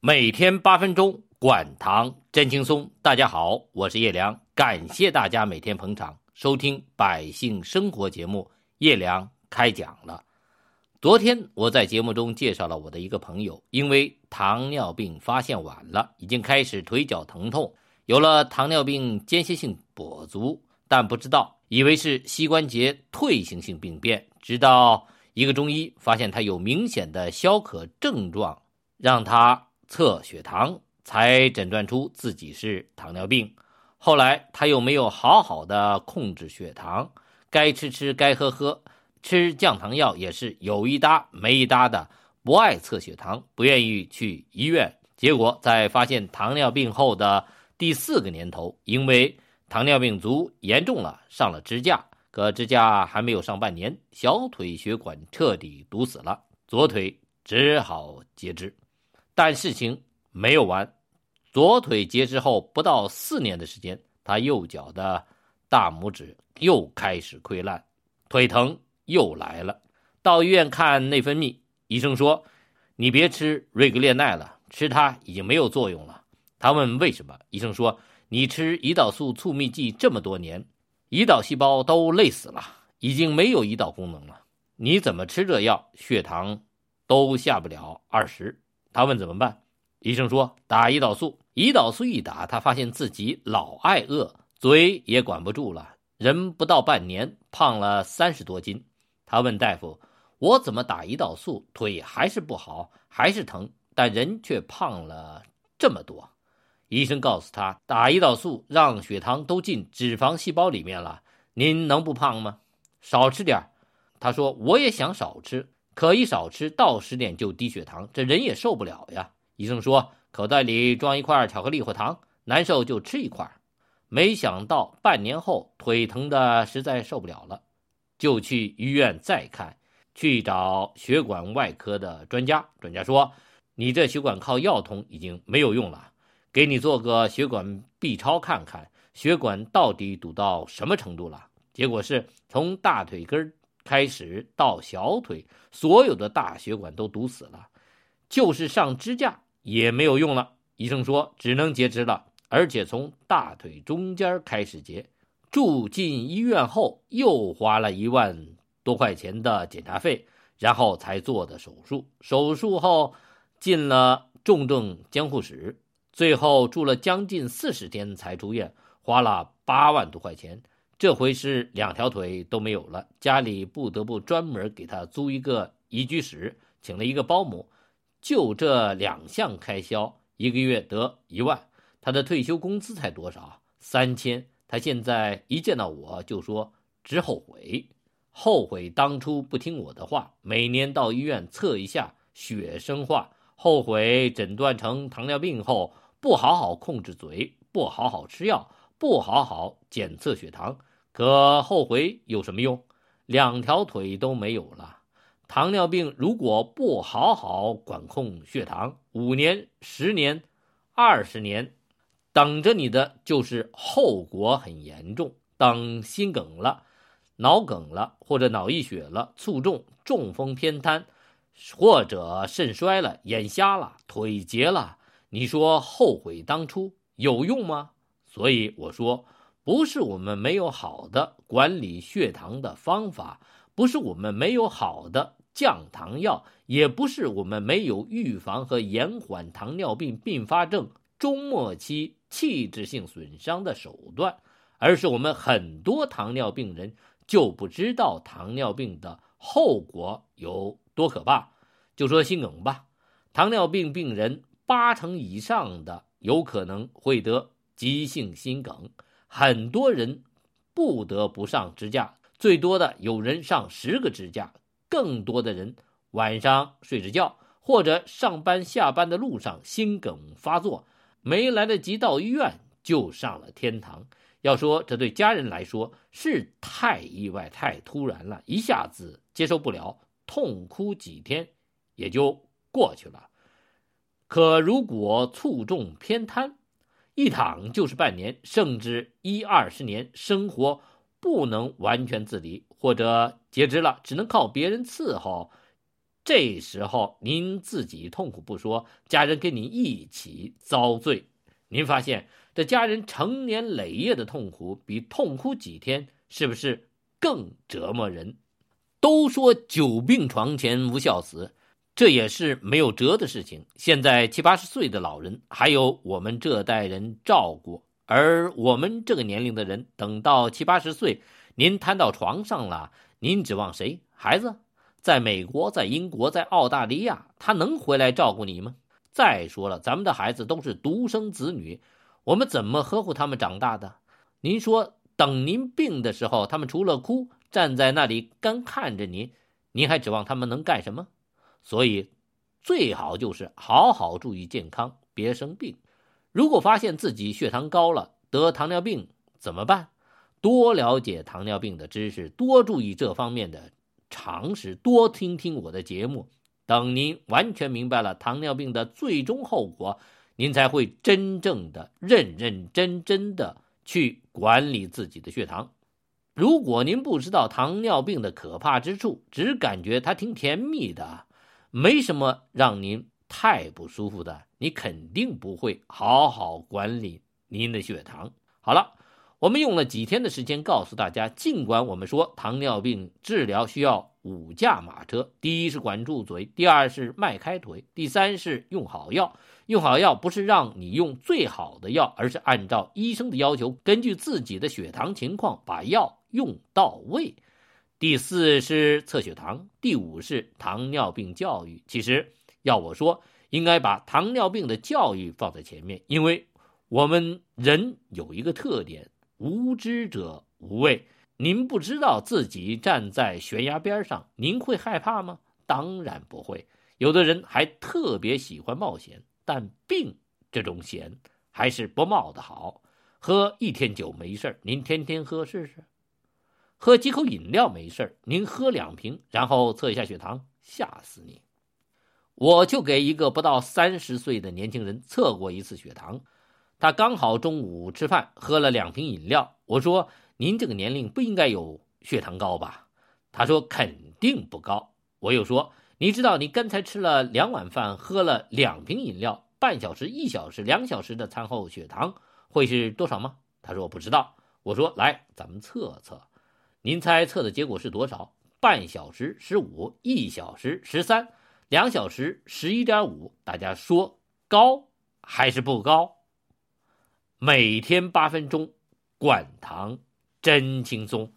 每天八分钟，管糖真轻松。大家好，我是叶良，感谢大家每天捧场收听百姓生活节目。叶良开讲了。昨天我在节目中介绍了我的一个朋友，因为糖尿病发现晚了，已经开始腿脚疼痛，有了糖尿病间歇性跛足，但不知道，以为是膝关节退行性病变，直到一个中医发现他有明显的消渴症状，让他。测血糖才诊断出自己是糖尿病，后来他又没有好好的控制血糖，该吃吃该喝喝，吃降糖药也是有一搭没一搭的，不爱测血糖，不愿意去医院。结果在发现糖尿病后的第四个年头，因为糖尿病足严重了，上了支架，可支架还没有上半年，小腿血管彻底堵死了，左腿只好截肢。但事情没有完，左腿截肢后不到四年的时间，他右脚的大拇指又开始溃烂，腿疼又来了。到医院看内分泌，医生说：“你别吃瑞格列奈了，吃它已经没有作用了。”他问为什么，医生说：“你吃胰岛素促泌剂这么多年，胰岛细胞都累死了，已经没有胰岛功能了。你怎么吃这药，血糖都下不了二十。”他问怎么办？医生说打胰岛素。胰岛素一打，他发现自己老爱饿，嘴也管不住了，人不到半年胖了三十多斤。他问大夫：“我怎么打胰岛素，腿还是不好，还是疼，但人却胖了这么多？”医生告诉他：“打胰岛素让血糖都进脂肪细胞里面了，您能不胖吗？少吃点他说：“我也想少吃。”可一少吃到十点就低血糖，这人也受不了呀。医生说口袋里装一块巧克力或糖，难受就吃一块。没想到半年后腿疼的实在受不了了，就去医院再看，去找血管外科的专家。专家说你这血管靠药通已经没有用了，给你做个血管 B 超看看，血管到底堵到什么程度了。结果是从大腿根。开始到小腿，所有的大血管都堵死了，就是上支架也没有用了。医生说只能截肢了，而且从大腿中间开始截。住进医院后，又花了一万多块钱的检查费，然后才做的手术。手术后进了重症监护室，最后住了将近四十天才出院，花了八万多块钱。这回是两条腿都没有了，家里不得不专门给他租一个宜居室，请了一个保姆，就这两项开销，一个月得一万。他的退休工资才多少？三千。他现在一见到我就说直后悔，后悔当初不听我的话，每年到医院测一下血生化，后悔诊断成糖尿病后不好好控制嘴，不好好吃药，不好好检测血糖。可后悔有什么用？两条腿都没有了。糖尿病如果不好好管控血糖，五年、十年、二十年，等着你的就是后果很严重。等心梗了、脑梗了，或者脑溢血了、卒中、中风、偏瘫，或者肾衰了、眼瞎了、腿截了，你说后悔当初有用吗？所以我说。不是我们没有好的管理血糖的方法，不是我们没有好的降糖药，也不是我们没有预防和延缓糖尿病并发症中末期器质性损伤的手段，而是我们很多糖尿病人就不知道糖尿病的后果有多可怕。就说心梗吧，糖尿病病人八成以上的有可能会得急性心梗。很多人不得不上支架，最多的有人上十个支架，更多的人晚上睡着觉或者上班下班的路上心梗发作，没来得及到医院就上了天堂。要说这对家人来说是太意外、太突然了，一下子接受不了，痛哭几天也就过去了。可如果卒中偏瘫，一躺就是半年，甚至一二十年，生活不能完全自理，或者截肢了，只能靠别人伺候，这时候您自己痛苦不说，家人跟你一起遭罪。您发现这家人成年累月的痛苦，比痛哭几天是不是更折磨人？都说久病床前无孝子，这也是没有辙的事情。现在七八十岁的老人还有我们这代人照顾，而我们这个年龄的人，等到七八十岁，您瘫到床上了，您指望谁？孩子，在美国，在英国，在澳大利亚，他能回来照顾你吗？再说了，咱们的孩子都是独生子女，我们怎么呵护他们长大的？您说，等您病的时候，他们除了哭，站在那里干看着您，您还指望他们能干什么？所以，最好就是好好注意健康，别生病。如果发现自己血糖高了，得糖尿病怎么办？多了解糖尿病的知识，多注意这方面的常识，多听听我的节目。等您完全明白了糖尿病的最终后果，您才会真正的认认真真的去管理自己的血糖。如果您不知道糖尿病的可怕之处，只感觉它挺甜蜜的，没什么让您太不舒服的，你肯定不会好好管理您的血糖。好了，我们用了几天的时间告诉大家，尽管我们说糖尿病治疗需要五驾马车，第一是管住嘴，第二是迈开腿，第三是用好药。用好药不是让你用最好的药，而是按照医生的要求，根据自己的血糖情况把药用到位。第四是测血糖，第五是糖尿病教育。其实要我说，应该把糖尿病的教育放在前面，因为我们人有一个特点：无知者无畏。您不知道自己站在悬崖边上，您会害怕吗？当然不会。有的人还特别喜欢冒险。但病这种险还是不冒的好。喝一天酒没事您天天喝试试；喝几口饮料没事您喝两瓶，然后测一下血糖，吓死你！我就给一个不到三十岁的年轻人测过一次血糖，他刚好中午吃饭，喝了两瓶饮料。我说：“您这个年龄不应该有血糖高吧？”他说：“肯定不高。”我又说。你知道你刚才吃了两碗饭，喝了两瓶饮料，半小时、一小时、两小时的餐后血糖会是多少吗？他说我不知道。我说来，咱们测测。您猜测的结果是多少？半小时十五，一小时十三，两小时十一点五。大家说高还是不高？每天八分钟，管糖真轻松。